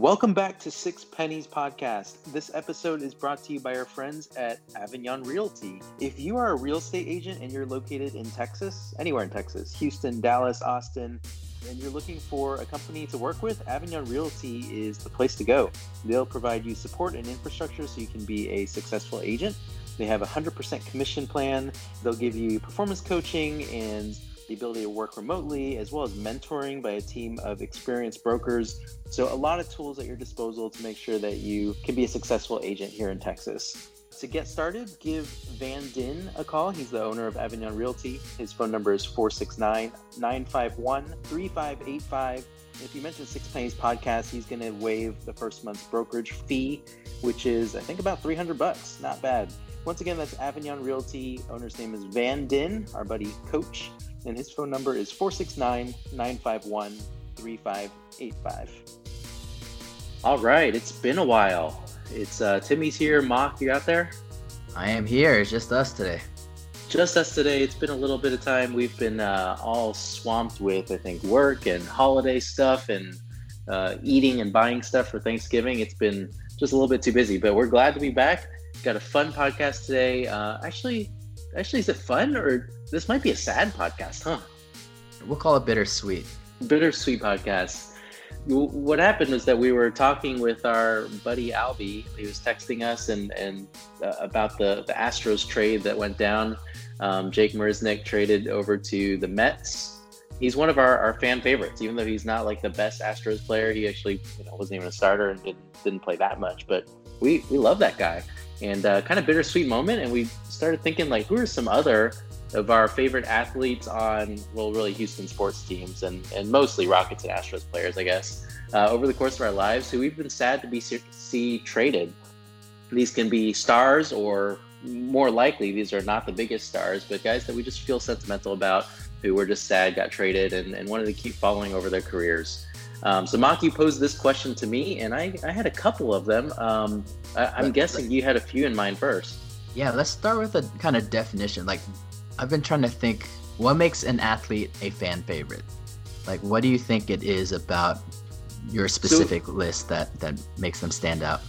Welcome back to Six Pennies Podcast. This episode is brought to you by our friends at Avignon Realty. If you are a real estate agent and you're located in Texas, anywhere in Texas, Houston, Dallas, Austin, and you're looking for a company to work with, Avignon Realty is the place to go. They'll provide you support and infrastructure so you can be a successful agent. They have a 100% commission plan. They'll give you performance coaching and the ability to work remotely, as well as mentoring by a team of experienced brokers. So, a lot of tools at your disposal to make sure that you can be a successful agent here in Texas. To get started, give Van Din a call. He's the owner of Avignon Realty. His phone number is 469 951 3585. If you mention Six Pennies Podcast, he's going to waive the first month's brokerage fee, which is, I think, about 300 bucks. Not bad. Once again, that's Avignon Realty. Owner's name is Van Din, our buddy Coach and his phone number is 469 951 3585. All right, it's been a while. It's uh, Timmy's here. Mock, you out there? I am here. It's just us today. Just us today. It's been a little bit of time. We've been uh, all swamped with, I think, work and holiday stuff and uh, eating and buying stuff for Thanksgiving. It's been just a little bit too busy, but we're glad to be back. Got a fun podcast today. Uh, actually, actually, is it fun or this might be a sad podcast, huh? We'll call it bittersweet. Bittersweet podcast. What happened was that we were talking with our buddy Albie. He was texting us and and uh, about the the Astros trade that went down. Um, Jake Marisnick traded over to the Mets. He's one of our, our fan favorites, even though he's not like the best Astros player. He actually you know, wasn't even a starter and didn't, didn't play that much. But we we love that guy and uh, kind of bittersweet moment. And we started thinking like, who are some other of our favorite athletes on, well, really Houston sports teams and, and mostly Rockets and Astros players, I guess, uh, over the course of our lives who we've been sad to be see traded. These can be stars or more likely these are not the biggest stars, but guys that we just feel sentimental about who were just sad, got traded, and, and wanted to keep following over their careers. Um, so Maki posed this question to me, and I, I had a couple of them. Um, I, am guessing you had a few in mind first. Yeah, let's start with a kind of definition. Like, I've been trying to think what makes an athlete a fan favorite. Like, what do you think it is about your specific so, list that that makes them stand out?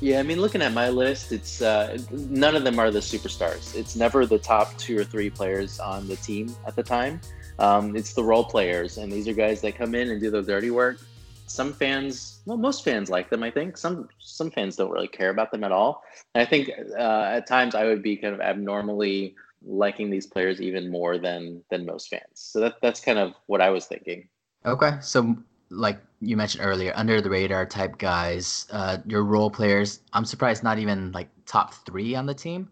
Yeah, I mean, looking at my list, it's uh, none of them are the superstars. It's never the top two or three players on the team at the time. Um, it's the role players, and these are guys that come in and do the dirty work. Some fans, well, most fans like them. I think some some fans don't really care about them at all. And I think uh, at times I would be kind of abnormally liking these players even more than than most fans. So that that's kind of what I was thinking. Okay, so like you mentioned earlier, under the radar type guys, uh, your role players. I'm surprised not even like top three on the team,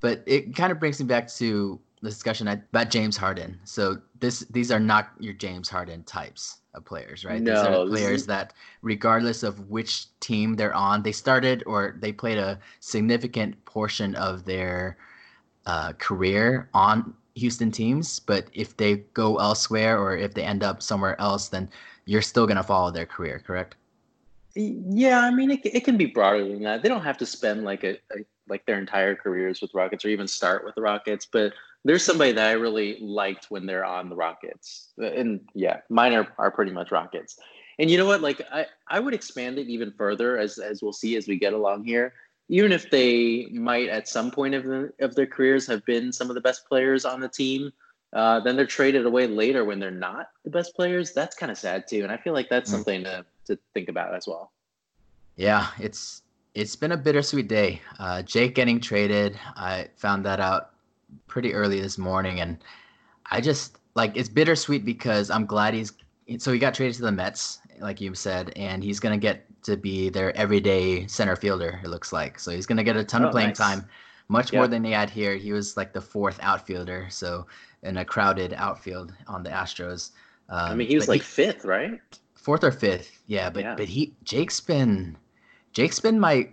but it kind of brings me back to discussion about James Harden. So this these are not your James Harden types of players, right? No, these are players that, regardless of which team they're on, they started or they played a significant portion of their uh, career on Houston teams, but if they go elsewhere or if they end up somewhere else, then you're still going to follow their career, correct? Yeah, I mean, it, it can be broader than that. They don't have to spend like a, a like their entire careers with Rockets or even start with the Rockets, but there's somebody that I really liked when they're on the Rockets. And yeah, mine are, are pretty much Rockets. And you know what? Like I, I would expand it even further as as we'll see as we get along here even if they might at some point of, the, of their careers have been some of the best players on the team, uh, then they're traded away later when they're not the best players. That's kind of sad too, and I feel like that's mm something to to think about as well. Yeah, it's it's been a bittersweet day. Uh, Jake getting traded, I found that out pretty early this morning, and I just like it's bittersweet because I'm glad he's so he got traded to the Mets, like you said, and he's gonna get to be their everyday center fielder. It looks like so he's gonna get a ton oh, of playing nice. time, much more than he had here. He was like the fourth outfielder, so in a crowded outfield on the Astros. Um, I mean, he was like he, fifth, right? Fourth or fifth, yeah. But yeah. but he Jake's been Jake's been my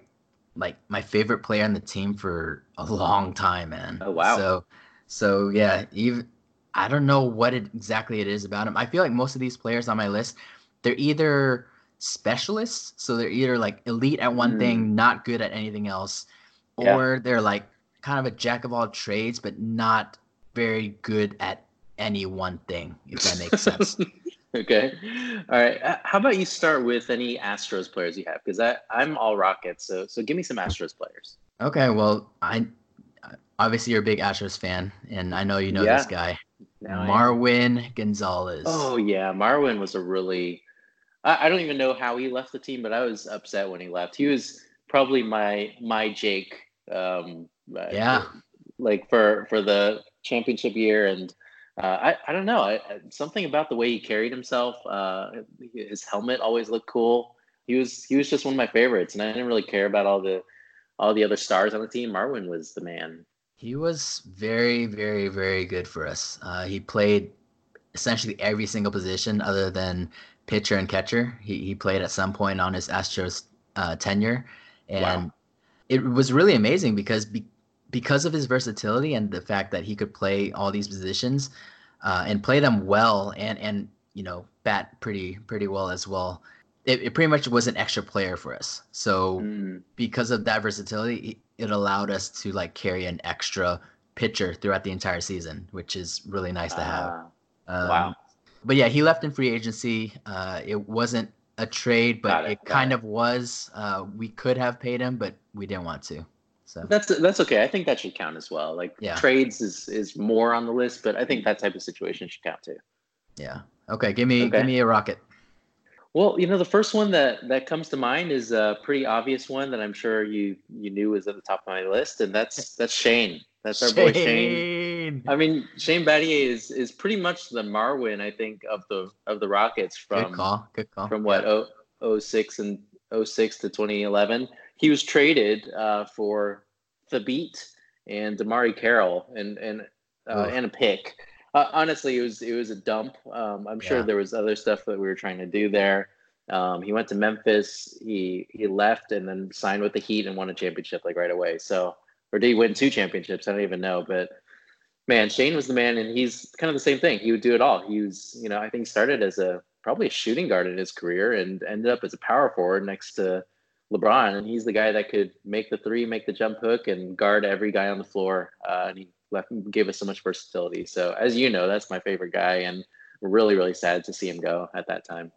like my favorite player on the team for a long time, man. Oh wow. So so yeah, even I don't know what it, exactly it is about him. I feel like most of these players on my list, they're either specialists. So they're either like elite at one mm. thing, not good at anything else, or yeah. they're like kind of a jack of all trades, but not very good at any one thing, if that makes sense. Okay. All right. Uh, How about you start with any Astros players you have? Because I'm all Rockets, so so give me some Astros players. Okay, well, I obviously you're a big Astros fan, and I know you know this guy, Now Marwin Gonzalez. Oh yeah, Marwin was a really. I, I don't even know how he left the team, but I was upset when he left. He was probably my my Jake. Um, uh, Yeah. Like for for the championship year, and I I don't know. I, I- something about the way he carried himself. Uh, his helmet always looked cool. He was he was just one of my favorites, and I didn't really care about all the all the other stars on the team. Marwin was the man. He was very, very, very good for us. Uh, he played essentially every single position other than pitcher and catcher. He, he played at some point on his Astros uh, tenure. And Wow. it was really amazing because be, because of his versatility and the fact that he could play all these positions uh, and play them well and, and you know, bat pretty pretty well as well. It, it pretty much was an extra player for us. So Mm. because of that versatility, it allowed us to like carry an extra pitcher throughout the entire season, which is really nice to have. Ah, Um, wow. But yeah, he left in free agency. Uh, it wasn't a trade, but Got it, it, kind it. of was. Uh, we could have paid him, but we didn't want to. So That's that's okay. I think that should count as well. Like Yeah. trades is is more on the list, but I think that type of situation should count too. yeah. Okay, give me Okay. give me a rocket. Well, you know, the first one that that comes to mind is a pretty obvious one that I'm sure you you knew was at the top of my list, and that's that's Shane. That's our boy Shane. Shane. I mean, Shane Battier is is pretty much the Marwin, I think, of the of the Rockets from Good from call. Good call. from what oh, oh, 06 and 06 to 2011. He was traded uh, for Thabeet and DeMarre Carroll and and uh, Oof. and a pick. Uh, honestly, it was it was a dump. Um, I'm sure Yeah. there was other stuff that we were trying to do there. Um, he went to Memphis. He he left and then signed with the Heat and won a championship like right away. So or did he win two championships? I don't even know, but man, Shane was the man, and he's kind of the same thing. He would do it all. He was, you know, I think started as a probably a shooting guard in his career and ended up as a power forward next to LeBron. And he's the guy that could make the three, make the jump hook, and guard every guy on the floor. Uh, and he left, gave us so much versatility. So as you know, that's my favorite guy, and really, really sad to see him go at that time.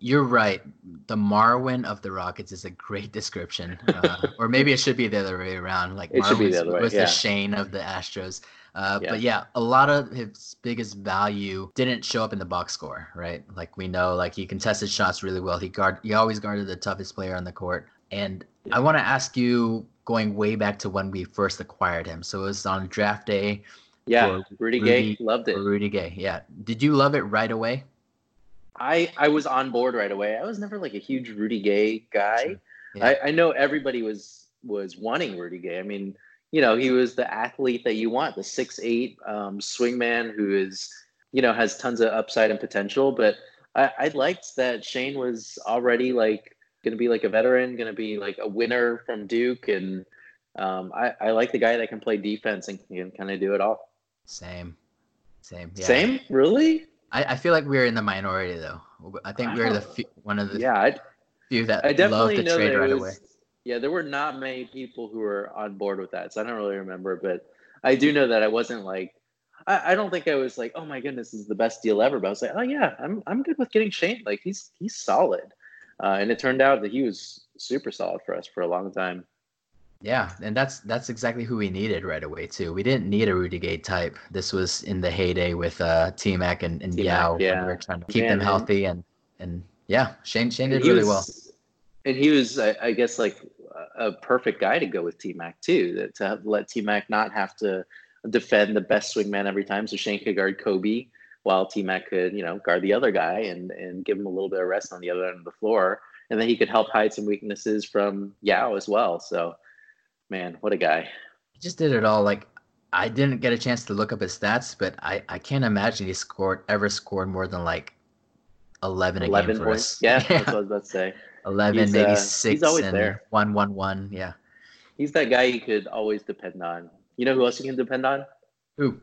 You're right. The Marwin of the Rockets is a great description, uh, or maybe it should be the other way around. Like It should be the other way, was yeah. the Shane of the Astros. Uh, Yeah. But yeah, a lot of his biggest value didn't show up in the box score, right? Like we know, like he contested shots really well. He guard, he always guarded the toughest player on the court. And I want to ask you, going way back to when we first acquired him. So it was on draft day Yeah, For Rudy Gay loved it. Rudy Gay. Yeah, did you love it right away? I I was on board right away. I was never like a huge Rudy Gay guy. Yeah. I, I know everybody was was wanting Rudy Gay. I mean, you know, he was the athlete that you want, the six eight um, swingman who is, you know, has tons of upside and potential. But I, I liked that Shane was already like going to be like a veteran, going to be like a winner from Duke, and um, I, I like the guy that can play defense and can kind of do it all. Same, same. Yeah. Same, really? I, I feel like we're in the minority though. I think we're the few, one of the Yeah, I, few that I love definitely the know trade right was, away. Yeah, there were not many people who were on board with that, so I don't really remember. But I do know that I wasn't like, I, I don't think I was like, oh my goodness, this is the best deal ever. But I was like, oh yeah, I'm I'm good with getting Shane. Like he's he's solid, uh, and it turned out that he was super solid for us for a long time. Yeah, and that's that's exactly who we needed right away too. We didn't need a Rudy Gay type. This was in the heyday with uh T Mac and, and T-Mac, Yao yeah. we were trying to keep Yeah, them healthy and and yeah, Shane Shane did really well. And he was, I, I guess, like a a perfect guy to go with T Mac too. That to let T Mac not have to defend the best swingman every time, so Shane could guard Kobe while T Mac could, you know, guard the other guy and and give him a little bit of rest on the other end of the floor, and then he could help hide some weaknesses from Yao as well. So, man, what a guy! He just did it all. Like I didn't get a chance to look up his stats, but I I can't imagine he scored ever scored more than like eleven a game for points. us. Yeah, that's what I was about to say. eleven, He's, maybe uh, six, he's always and there. one, one, one. Yeah. He's that guy you could always depend on. You know who else you can depend on? Ooh,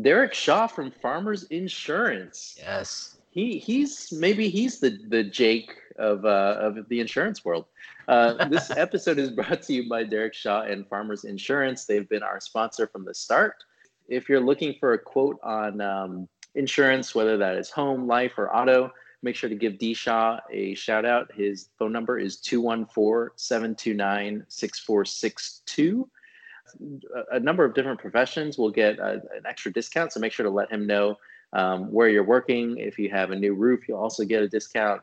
Derek Shaw from Farmers Insurance. yes. he he's maybe he's the the Jake of uh, of the insurance world. Uh, this episode is brought to you by Derek Shaw and Farmers Insurance. They've been our sponsor from the start. If you're looking for a quote on um, insurance, whether that is home, life, or auto, make sure to give D Shaw a shout out. His phone number is 214 729 6462. A number of different professions will get a, an extra discount, so make sure to let him know um, where you're working. If you have a new roof, you'll also get a discount.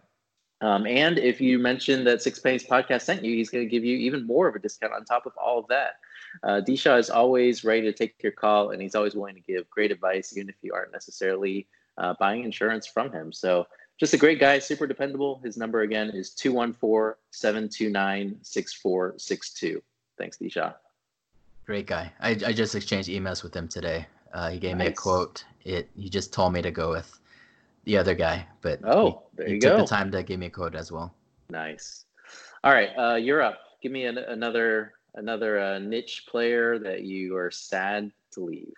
Um, and if you mention that Six Pennies Podcast sent you, he's going to give you even more of a discount on top of all of that. Uh, Shaw is always ready to take your call, and he's always willing to give great advice, even if you aren't necessarily uh, buying insurance from him. So just a great guy, super dependable. His number again is 214 729 6462. Thanks, D Shaw. Great guy. I, I just exchanged emails with him today. Uh, he gave nice. me a quote. It he just told me to go with the other guy, but oh, he, there you he go. took the time to give me a quote as well. Nice. All right, uh, you're up. Give me an, another another uh, niche player that you are sad to leave.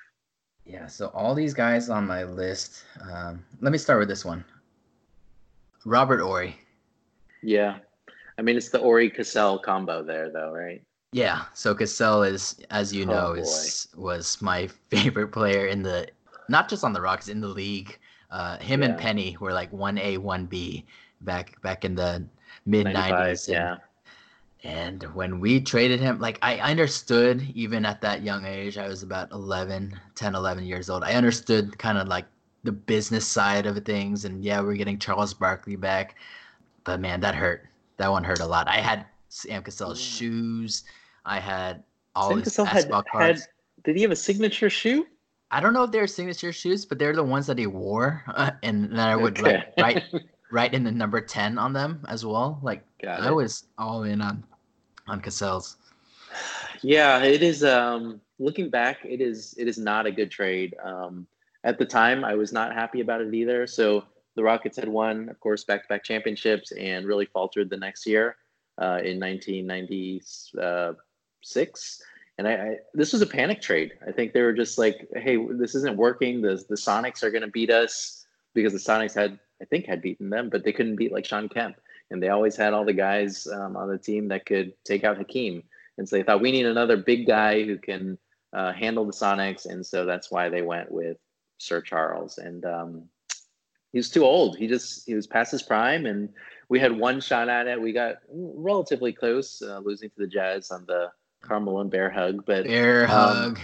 Yeah, so all these guys on my list. Um, let me start with this one. Robert Horry. Yeah. I mean, it's the Horry Cassell combo there, though, right? Yeah. So Cassell is, as you oh, know, is was my favorite player in the, not just on the Rocks, in the league. Uh, him yeah. and Penny were like one A, one B back back in the mid nineties. Yeah. And when we traded him, like I understood even at that young age, I was about 11, 10, 11 years old. I understood kind of like the business side of things. And yeah, we're getting Charles Barkley back. But man, that hurt. That one hurt a lot. I had Sam Cassell's yeah. shoes. I had all Sam his Cassell had, cards. Had, did he have a signature shoe? I don't know if they're signature shoes, but they're the ones that he wore, uh, and that I would okay. like write write in the number ten on them as well. Like Got I it. was all in on on Cassell's. Yeah, it is. Um, looking back, it is it is not a good trade. Um, at the time, I was not happy about it either. So the Rockets had won, of course, back-to-back championships and really faltered the next year uh, in 1996. And I, I, this was a panic trade. I think they were just like, "Hey, this isn't working. The the Sonics are going to beat us because the Sonics had, I think, had beaten them, but they couldn't beat like Shawn Kemp, and they always had all the guys um, on the team that could take out Hakeem. And so they thought we need another big guy who can uh, handle the Sonics, and so that's why they went with Sir Charles, and um, he was too old. He just he was past his prime, and we had one shot at it. We got relatively close, uh, losing to the Jazz on the Karl and Bear hug, but Bear um, hug.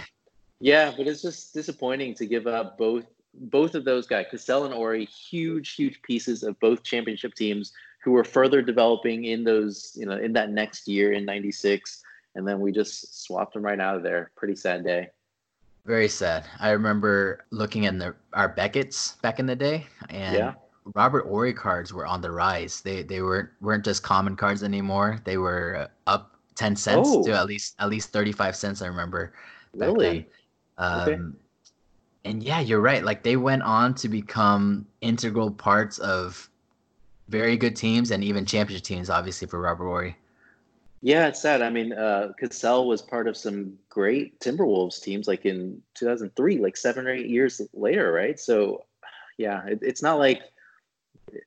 Yeah, but it's just disappointing to give up both both of those guys, Cassell and Horry, huge, huge pieces of both championship teams who were further developing in those, you know, in that next year in '96, and then we just swapped them right out of there. Pretty sad day. Very sad. I remember looking at the, our Beckett's back in the day, and yeah. Robert Horry cards were on the rise. They they weren't weren't just common cards anymore. They were up ten cents oh. to at least at least thirty five cents. I remember. Really. Um, okay. And yeah, you're right. Like they went on to become integral parts of very good teams and even championship teams, obviously for Robert Horry. Yeah, it's sad. I mean, uh, Cassell was part of some great Timberwolves teams, like in 2003, like seven or eight years later, right? So, yeah, it, it's not like,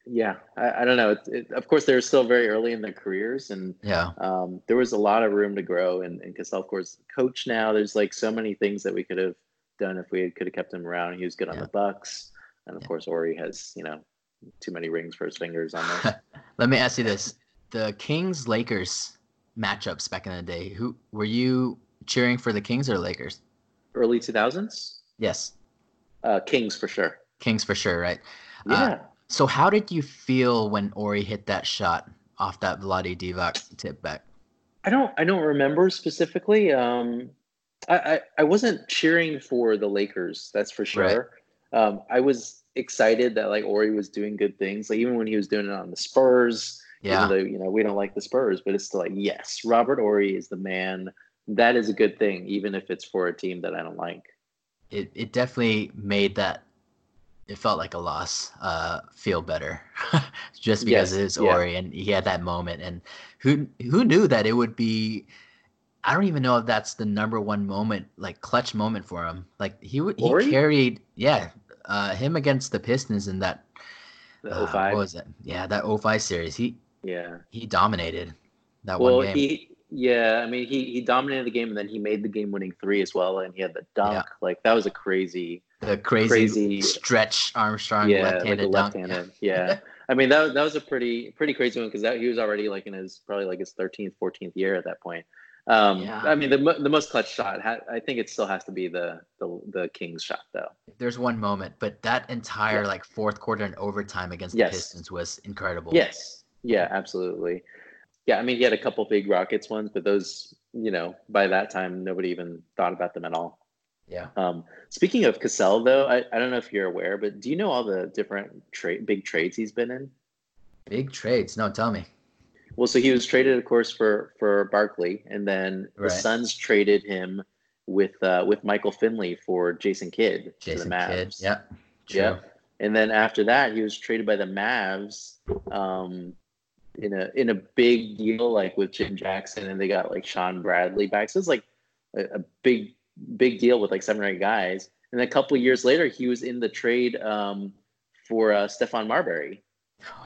yeah, I, I don't know. It, it, of course, they're still very early in their careers, and yeah, um, there was a lot of room to grow. And, and course, coach now. There's like so many things that we could have done if we could have kept him around. He was good on the Bucks, and of yeah. course, Horry has you know too many rings for his fingers on there. Let me ask you this: the Kings Lakers matchups back in the day. Who were you cheering for the Kings or Lakers? Early 2000s? Yes. Uh, Kings for sure. Kings for sure, right? Uh, yeah. Uh, so how did you feel when Horry hit that shot off that Vlade Divac tip back? I don't I don't remember specifically. Um, I, I, I wasn't cheering for the Lakers, that's for sure. Right. Um, I was excited that like Horry was doing good things. Like even when he was doing it on the Spurs, yeah. Even though, you know, we don't like the Spurs, but it's still like, yes, Robert Horry is the man. That is a good thing, even if it's for a team that I don't like. It it definitely made that it felt like a loss uh feel better just because yes, it is Horry yeah. and he had that moment and who who knew that it would be I don't even know if that's the number one moment, like clutch moment for him. Like he he Horry? carried, yeah, uh, him against the Pistons in that. The 05. Uh, what was it? Yeah, that 05 series. He yeah. He dominated that well, one game. He, yeah, I mean, he he dominated the game, and then he made the game-winning three as well, and he had the dunk. Yeah. Like that was a crazy. The crazy, Crazy- stretch Armstrong yeah, left-handed like dunk. left-handed. Yeah. I mean that that was a pretty pretty crazy one because that he was already like in his probably like his 13th 14th year at that point. Um, Yeah. I mean the the most clutch shot. Ha- I think it still has to be the the the Kings shot though. There's one moment, but that entire Yeah. like fourth quarter and overtime against Yes. the Pistons was incredible. Yes. Yeah. Absolutely. Yeah. I mean he had a couple big Rockets ones, but those you know by that time nobody even thought about them at all. Yeah. Um, speaking of Cassell, though, I, I don't know if you're aware, but do you know all the different trade big trades he's been in? Big trades. No, tell me. Well, so he was traded, of course, for for Barkley, and then the Suns traded him with uh, with Michael Finley for Jason Kidd Jason to the Mavs. Kidd. Yep. True. Yeah. And then after that, he was traded by the Mavs um, in a in a big deal, like with Jim Jackson, and they got like Shawn Bradley back. So it's like a, a big big deal with like seven or eight guys. And a couple of years later, he was in the trade um, for uh, Stephon Marbury.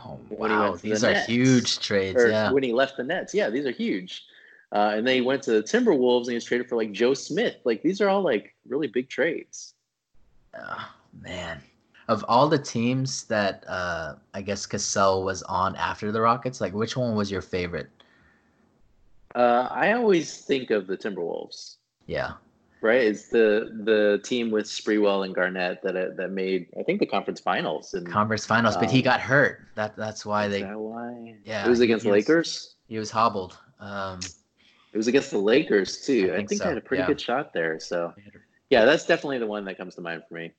Oh, wow. to the These are Nets. huge trades. Yeah. when he left the Nets. Yeah, these are huge. Uh, and then he went to the Timberwolves and he was traded for like Joe Smith. Like these are all like really big trades. Oh, man. Of all the teams that uh, I guess Cassell was on after the Rockets, like which one was your favorite? Uh, I always think of the Timberwolves. Yeah. Right, it's the the team with Sprewell and Garnett that uh, that made I think the conference finals. And Conference Finals, but he Um, got hurt. That that's why is they that why? Yeah, it was he against was- Lakers. he was hobbled. Um, It was against the Lakers too. I I think think, so, I had a pretty yeah. good shot there. So yeah, that's definitely the one that comes to mind for me.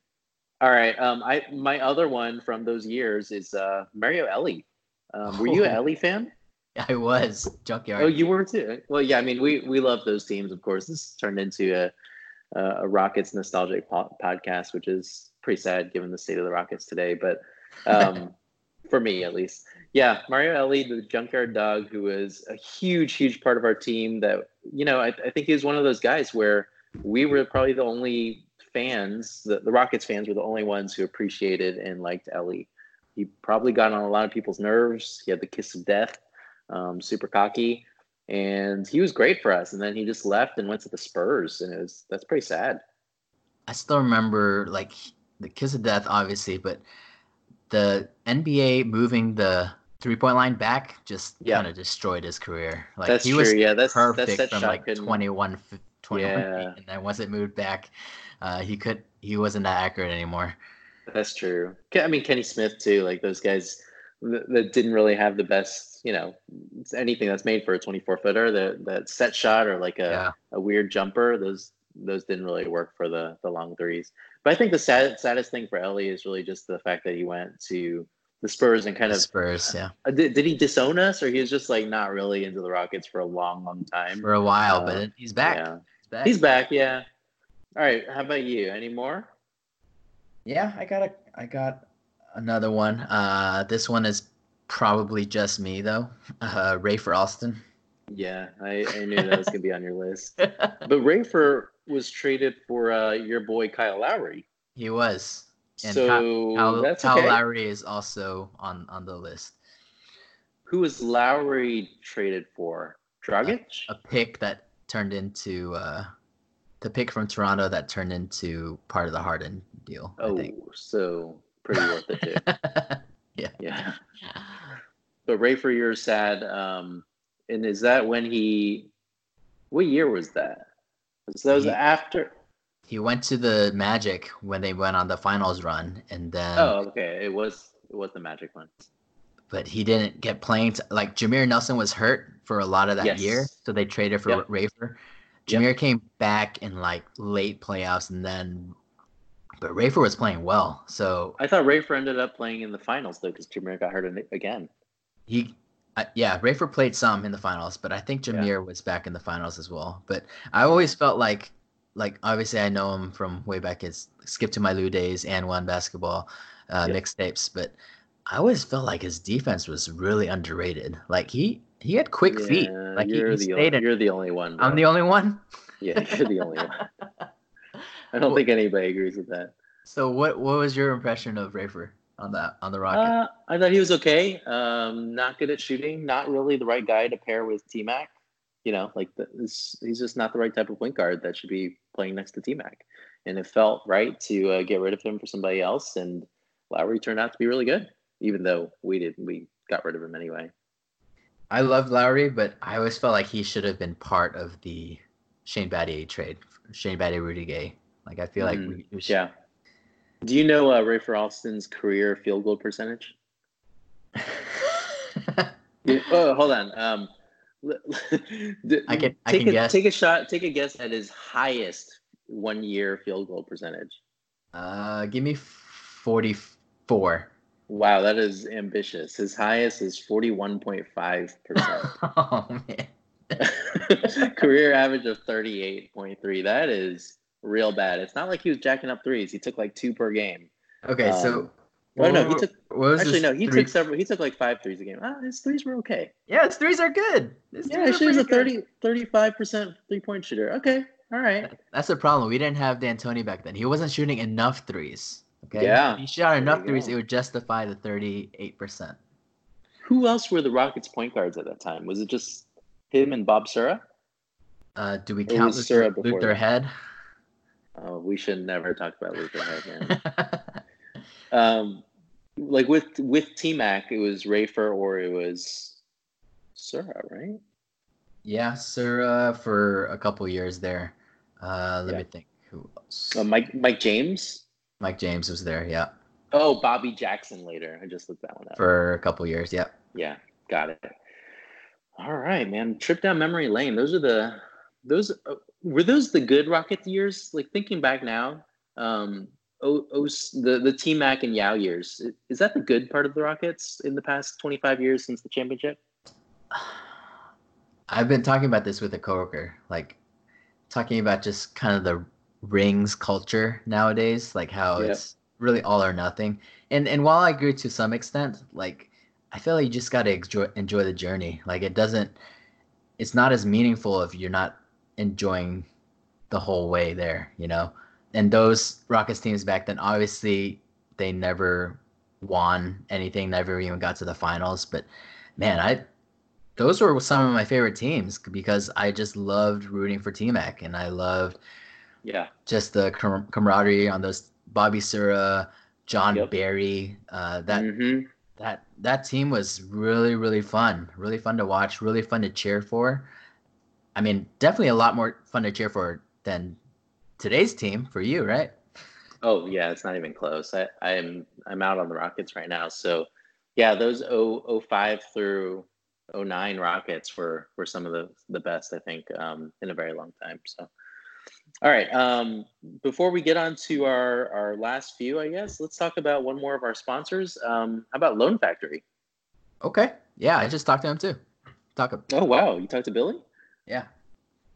All right, um, I my other one from those years is uh, Mario Elie. Um, were you an. Elie fan? I was junkyard. Oh, you were too. Well, yeah. I mean, we we love those teams. Of course, this turned into a a Rockets nostalgic po- podcast, which is pretty sad given the state of the Rockets today. But um, for me, at least, yeah, Mario Elie, the junkyard dog, who was a huge, huge part of our team. That you know, I, I think he was one of those guys where we were probably the only fans, the, the Rockets fans were the only ones who appreciated and liked Elie. He probably got on a lot of people's nerves. He had the kiss of death, um, super cocky, and he was great for us. And then he just left and went to the Spurs, and it was that's pretty sad. I still remember like the kiss of death, obviously, but the NBA moving the three point line back just Yeah. kind of destroyed his career. Like that's he true. was yeah, that's perfect that's that from like couldn't- 21, f- 21 feet, Yeah. and then once it moved back, uh, he could he wasn't that accurate anymore. That's true. I mean, Kenny Smith too. Like those guys th- that didn't really have the best, you know, anything that's made for a 24 footer. That that set shot or like a, Yeah. a weird jumper. Those those didn't really work for the the long threes. But I think the sad, saddest thing for Elie is really just the fact that he went to the Spurs and kind The of Spurs, yeah, uh, did, did he disown us or he was just like not really into the Rockets for a long, long time. for a while, Uh, but he's back. Yeah. He's back. He's back. Yeah. All right. How about you? Any more? Yeah, I got a, I got another one. Uh, this one is probably just me though. Uh, Rafer Alston. Yeah, I, I knew that was gonna be on your list. But Rafer was traded for uh, your boy Kyle Lowry. he was. And so Kyle, that's Kyle okay. Lowry is also on on the list. Who was Lowry traded for? Dragic? A pick that turned into uh, the pick from Toronto that turned into part of the Harden deal. I oh, so pretty worth it too. yeah. Yeah. But Rafer, you're sad. Um, and is that when he? What year was that? So that was He- after. He went to the Magic when they went on the finals run, and then Oh, okay. It was it was the Magic one. but he didn't get playing. T- like Jameer Nelson was hurt for a lot of that Yes. year, so they traded for Yep. Rafer. Yep. Jameer came back in like late playoffs, and then but Rafer was playing well, so I thought Rafer ended up playing in the finals though, because Jameer got hurt in again. he. Uh, yeah, Rafer played some in the finals, but I think Yeah. Jameer was back in the finals as well. But I always felt like, like obviously I know him from way back as Skip to My Lou days AND1 Basketball uh, Yep. mixtapes, but I always felt like his defense was really underrated. Like he he had quick feet. Like he, you're he the only, in. you're the only one. I'm the only one. Yeah, you're the only one. I don't Well- think anybody agrees with that. So what what was your impression of Rafer on that on the Rocket? Uh, I thought he was okay. Um, not good at shooting. Not really the right guy to pair with T Mac. you know, like the, this, he's just not the right type of point guard that should be playing next to T Mac. And it felt right to uh, get rid of him for somebody else. And Lowry turned out to be really good, even though we did we got rid of him anyway. I love Lowry, but I always felt like he should have been part of the Shane Battier trade. Shane Battier, Rudy Gay. Like I feel mm, like we, we should... yeah. Do you know uh, Rafer Alston's career field goal percentage? oh, hold on. Um, I can I take can a, guess. Take a shot. Take a guess at his highest one year field goal percentage. Uh, give me forty four. Wow, that is ambitious. His highest is forty one point five percent. Oh man. Career average of thirty eight point three. That is real bad. It's not like he was jacking up threes. He took like two per game. Okay, um, so Oh no, he took. actually, no, he three? took several. He took like five threes a game. Ah, his threes were okay. Yeah, his threes are good. His yeah, he's a 30, 35 percent three point shooter. Okay, all right. That's the problem. We didn't have D'Antoni back then. He wasn't shooting enough threes. Okay. Yeah. If he shot enough threes, go. it would justify the thirty-eight percent. Who else were the Rockets point guards at that time? Was it just him and Bob Sura? Uh, do we count Luther, Luther Head? Oh, we should never talk about Luther Head, um, like with with T Mac, it was Rafer or it was Sura, right? Yeah, Sura for a couple years there. Uh, let yeah. me think. Who else? Uh, Mike Mike James. Mike James was there. Yeah. Oh, Bobby Jackson later. I just looked that one up. For a couple years. Yeah. Yeah, got it. All right, man. Trip down memory lane. Those are the those were those the good Rocket years. Like thinking back now, um, o, o, the the T Mac and Yao years. Is that the good part of the Rockets in the past 25 years since the championship? I've been talking about this with a coworker, like talking about just kind of the rings culture nowadays, like how yep. it's really all or nothing. And and while I agree to some extent, like I feel like you just got to enjoy enjoy the journey. Like it doesn't, it's not as meaningful if you're not enjoying the whole way there, you know and those Rockets teams back then, obviously, they never won anything, never even got to the finals. But man, I those were some of my favorite teams because I just loved rooting for T Mac and I loved yeah just the com- camaraderie on those Bobby Sura, Jon yep. Barry. Uh, that mm-hmm. that that team was really really fun, really fun to watch, really fun to cheer for. I mean, definitely a lot more fun to cheer for than today's team for you, right? Oh yeah, it's not even close. I, I'm I'm out on the Rockets right now. So yeah, those 0, 05 through 09 Rockets were were some of the the best I think um, in a very long time. So all right, um, before we get on to our our last few, I guess let's talk about one more of our sponsors. Um, how about Loan Factory? Okay, yeah, I just talked to him too. Talk. Oh wow, you talked to Billy? Yeah.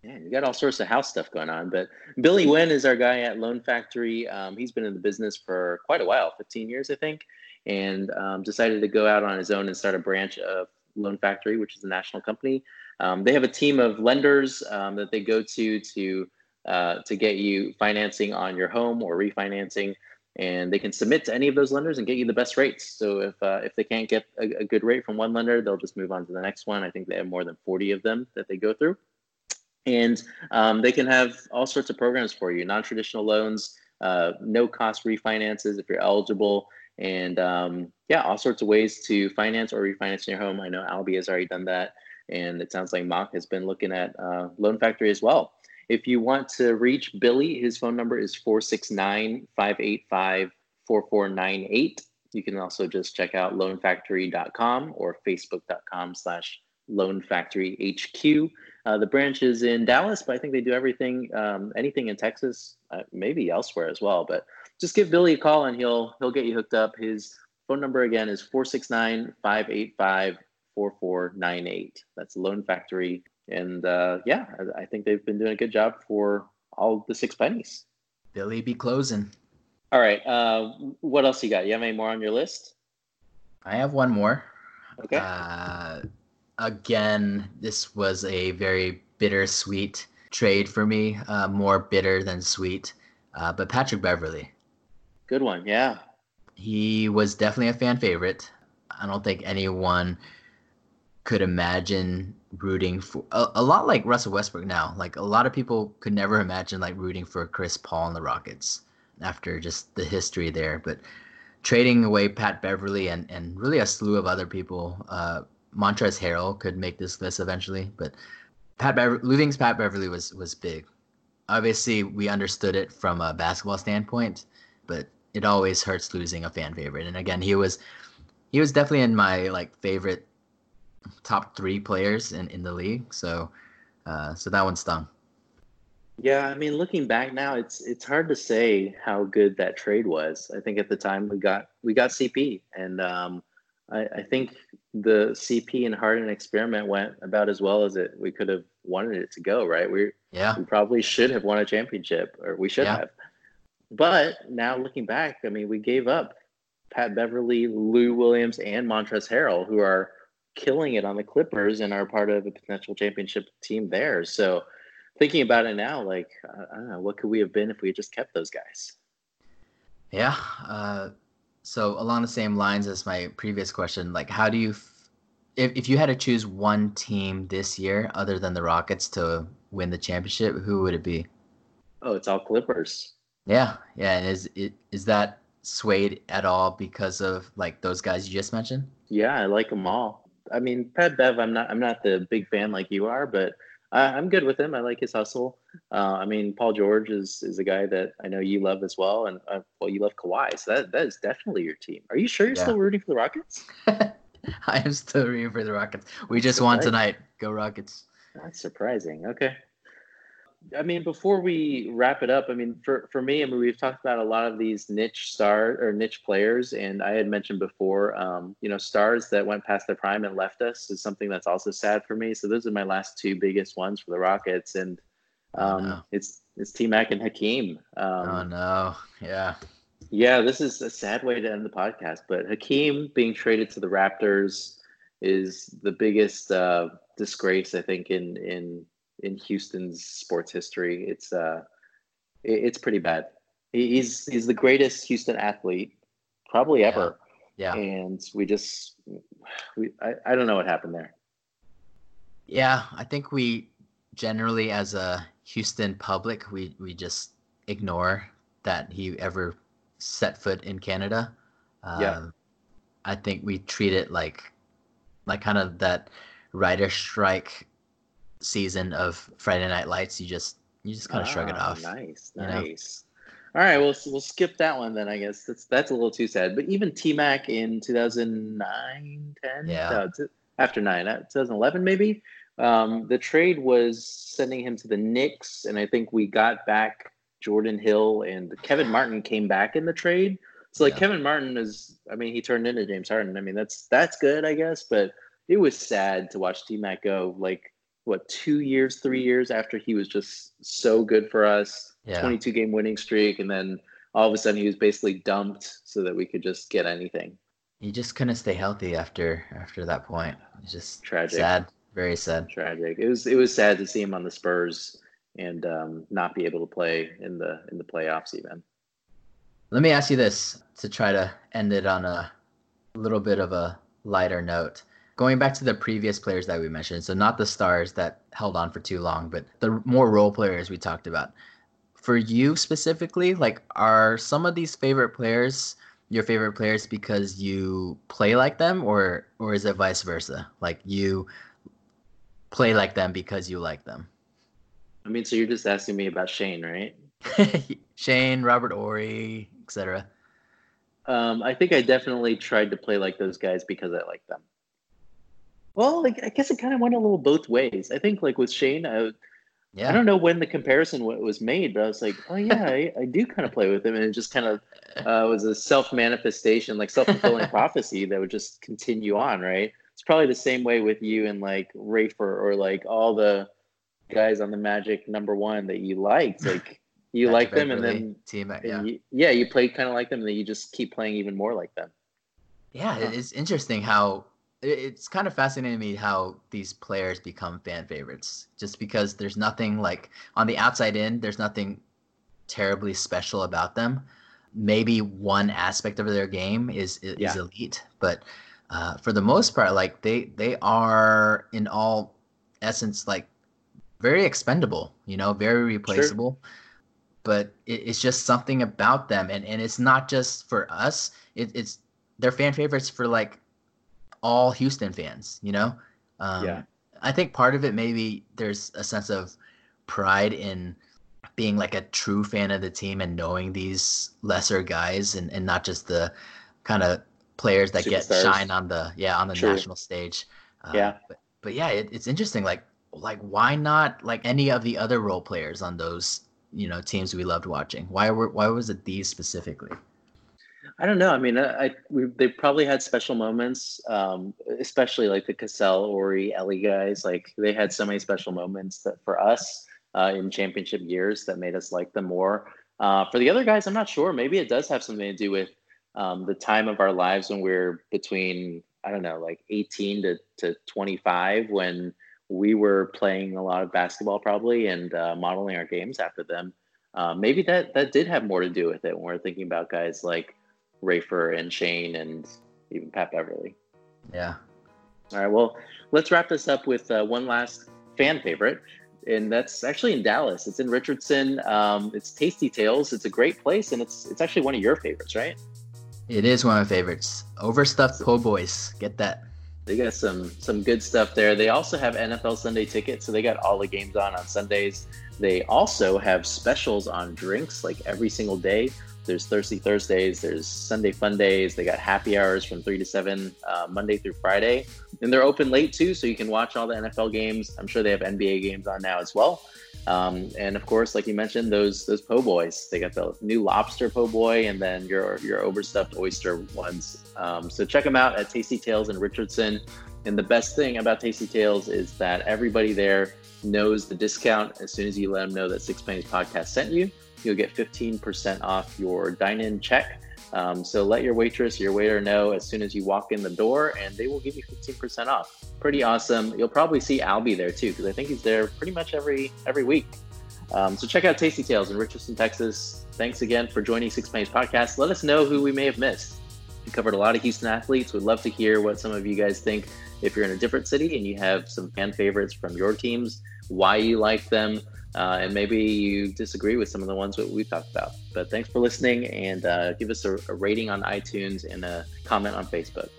Yeah, you got all sorts of house stuff going on. But Billy Wynn is our guy at Loan Factory. Um, he's been in the business for quite a while 15 years, I think, and um, decided to go out on his own and start a branch of Loan Factory, which is a national company. Um, they have a team of lenders um, that they go to to uh, to get you financing on your home or refinancing, and they can submit to any of those lenders and get you the best rates. So if uh, if they can't get a, a good rate from one lender, they'll just move on to the next one. I think they have more than 40 of them that they go through and um, they can have all sorts of programs for you non-traditional loans uh, no cost refinances if you're eligible and um, yeah all sorts of ways to finance or refinance your home i know albie has already done that and it sounds like mock has been looking at uh, loan factory as well if you want to reach billy his phone number is 469-585-4498 you can also just check out loanfactory.com or facebook.com slash loanfactoryhq uh, the branch is in Dallas, but I think they do everything, um, anything in Texas, uh, maybe elsewhere as well. But just give Billy a call and he'll he'll get you hooked up. His phone number again is 469-585-4498. That's Loan Factory. And uh, yeah, I, think they've been doing a good job for all the six pennies. Billy be closing. All right. Uh, what else you got? You have any more on your list? I have one more. Okay. Uh, again, this was a very bittersweet trade for me, uh, more bitter than sweet. Uh, but Patrick Beverley. Good one, yeah. He was definitely a fan favorite. I don't think anyone could imagine rooting for a, a, lot like Russell Westbrook now. Like a lot of people could never imagine like rooting for Chris Paul and the Rockets after just the history there. But trading away Pat Beverley and, and really a slew of other people, uh, Montrezl Harrell could make this list eventually. But Pat Bever- losing Pat Beverley was was big. Obviously, we understood it from a basketball standpoint, but it always hurts losing a fan favorite. And again, he was he was definitely in my like favorite top three players in, in the league. So uh, so that one stung. Yeah, I mean, looking back now, it's it's hard to say how good that trade was. I think at the time we got we got CP, and um, I, I think the CP and Harden experiment went about as well as it we could have wanted it to go. Right? We yeah we probably should have won a championship, or we should yeah. have. But now looking back, I mean, we gave up Pat Beverley, Lou Williams, and Montrezl Harrell, who are killing it on the Clippers and are part of a potential championship team there. So thinking about it now, like I don't know, what could we have been if we had just kept those guys? Yeah. Uh, so along the same lines as my previous question, like how do you, f- if if you had to choose one team this year other than the Rockets to win the championship, who would it be? Oh, it's all Clippers. Yeah, yeah. And is it is that swayed at all because of like those guys you just mentioned? Yeah, I like them all. I mean, Pat Bev, I'm not I'm not the big fan like you are, but I, am good with him. I like his hustle. Uh, I mean, Paul George is is a guy that I know you love as well, and uh, well, you love Kawhi, so that that is definitely your team. Are you sure you're yeah. still rooting for the Rockets? I am still rooting for the Rockets. We just won tonight. Go Rockets! That's surprising. Okay. I mean, before we wrap it up, I mean, for, for me, I mean, we've talked about a lot of these niche star or niche players, and I had mentioned before, um, you know, stars that went past their prime and left us is something that's also sad for me. So those are my last two biggest ones for the Rockets, and um, oh, no. it's it's T Mac and Hakeem. Um, oh no, yeah, yeah. This is a sad way to end the podcast, but Hakeem being traded to the Raptors is the biggest uh, disgrace I think in in in Houston's sports history. It's uh, it, it's pretty bad. He's he's the greatest Houston athlete probably ever. Yeah. yeah. And we just we I, I don't know what happened there. Yeah, I think we generally as a Houston public we we just ignore that he ever set foot in Canada. yeah. Um, I think we treat it like like kind of that writer strike season of Friday Night Lights, you just you just kind of shrug it ah, off. Nice, nice. Know? All right, we'll we'll skip that one then. I guess that's that's a little too sad. But even T Mac in 2009, 10, yeah, no, after nine, uh, 2011 maybe. Um, the trade was sending him to the Knicks, and I think we got back Jordan Hill and Kevin Martin came back in the trade. So like yeah. Kevin Martin is, I mean, he turned into James Harden. I mean, that's that's good, I guess. But it was sad to watch T Mac go. Like what two years, three years after he was just so good for us, yeah. 22 game winning streak, and then all of a sudden he was basically dumped so that we could just get anything. He just couldn't stay healthy after after that point. It's just tragic, sad, very sad, tragic. It was it was sad to see him on the Spurs and um, not be able to play in the in the playoffs even. Let me ask you this to try to end it on a little bit of a lighter note going back to the previous players that we mentioned, so not the stars that held on for too long, but the more role players we talked about. For you specifically, like, are some of these favorite players your favorite players because you play like them, or or is it vice versa? Like you play like them because you like them. I mean, so you're just asking me about Shane, right? Shane, Robert Horry, etc. Um, I think I definitely tried to play like those guys because I like them. Well, like I guess it kind of went a little both ways. I think like with Shane, I, yeah. I don't know when the comparison was made, but I was like, oh yeah, I, I do kind of play with him, and it just kind of uh, was a self manifestation, like self fulfilling prophecy that would just continue on, right? It's probably the same way with you and like Rafer or like all the guys on the Magic number one that you liked, like. You like them, and then team, yeah, you, yeah, you play kind of like them, and then you just keep playing even more like them. Yeah, it's interesting how it's kind of fascinating to me how these players become fan favorites just because there's nothing like on the outside in there's nothing terribly special about them maybe one aspect of their game is is, yeah. elite but uh, for the most part, like they they are in all essence like very expendable, you know, very replaceable. Sure. But it, it's just something about them, and and it's not just for us. It, it's they're fan favorites for like all Houston fans, you know. Um, yeah. I think part of it maybe there's a sense of pride in being like a true fan of the team and knowing these lesser guys and, and not just the kind of players that Superstars. get shine on the yeah on the True. national stage. Uh, yeah, but, but yeah, it, it's interesting. Like like why not like any of the other role players on those you know teams we loved watching? Why were why was it these specifically? I don't know. I mean, I, I we, they probably had special moments, um, especially like the Cassell, Horry, Elie guys. Like they had so many special moments that for us uh, in championship years that made us like them more. Uh, for the other guys, I'm not sure. Maybe it does have something to do with um, the time of our lives when we're between, I don't know, like 18 to, to 25, when we were playing a lot of basketball probably and uh, modeling our games after them. Uh, maybe that that did have more to do with it when we're thinking about guys like Rafer and Shane and even Pat Beverley. Yeah. All right. Well, let's wrap this up with uh, one last fan favorite and that's actually in Dallas. It's in Richardson. Um, it's Tasty Tales. It's a great place, and it's it's actually one of your favorites, right? It is one of my favorites. Overstuffed po' boys. Get that. They got some some good stuff there. They also have NFL Sunday tickets, so they got all the games on on Sundays. They also have specials on drinks like every single day. There's Thirsty Thursdays, there's Sunday Fun Days. They got happy hours from 3 to 7 uh, Monday through Friday. And they're open late too, so you can watch all the NFL games. I'm sure they have NBA games on now as well. Um, and of course, like you mentioned, those those po' boys. They got the new lobster po' boy, and then your your overstuffed oyster ones. Um, so check them out at Tasty Tales in Richardson. And the best thing about Tasty Tales is that everybody there knows the discount as soon as you let them know that Six Pennies Podcast sent you you'll get 15% off your dine in check. Um, so let your waitress, your waiter know as soon as you walk in the door, and they will give you 15% off. Pretty awesome. You'll probably see Albie there too, because I think he's there pretty much every every week. Um, so check out Tasty Tales in Richardson, Texas. Thanks again for joining Six Pennies Podcast. Let us know who we may have missed. We covered a lot of Houston athletes. We'd love to hear what some of you guys think. If you're in a different city and you have some fan favorites from your teams, why you like them, uh, and maybe you disagree with some of the ones that we talked about. But thanks for listening and uh, give us a, a rating on iTunes and a comment on Facebook.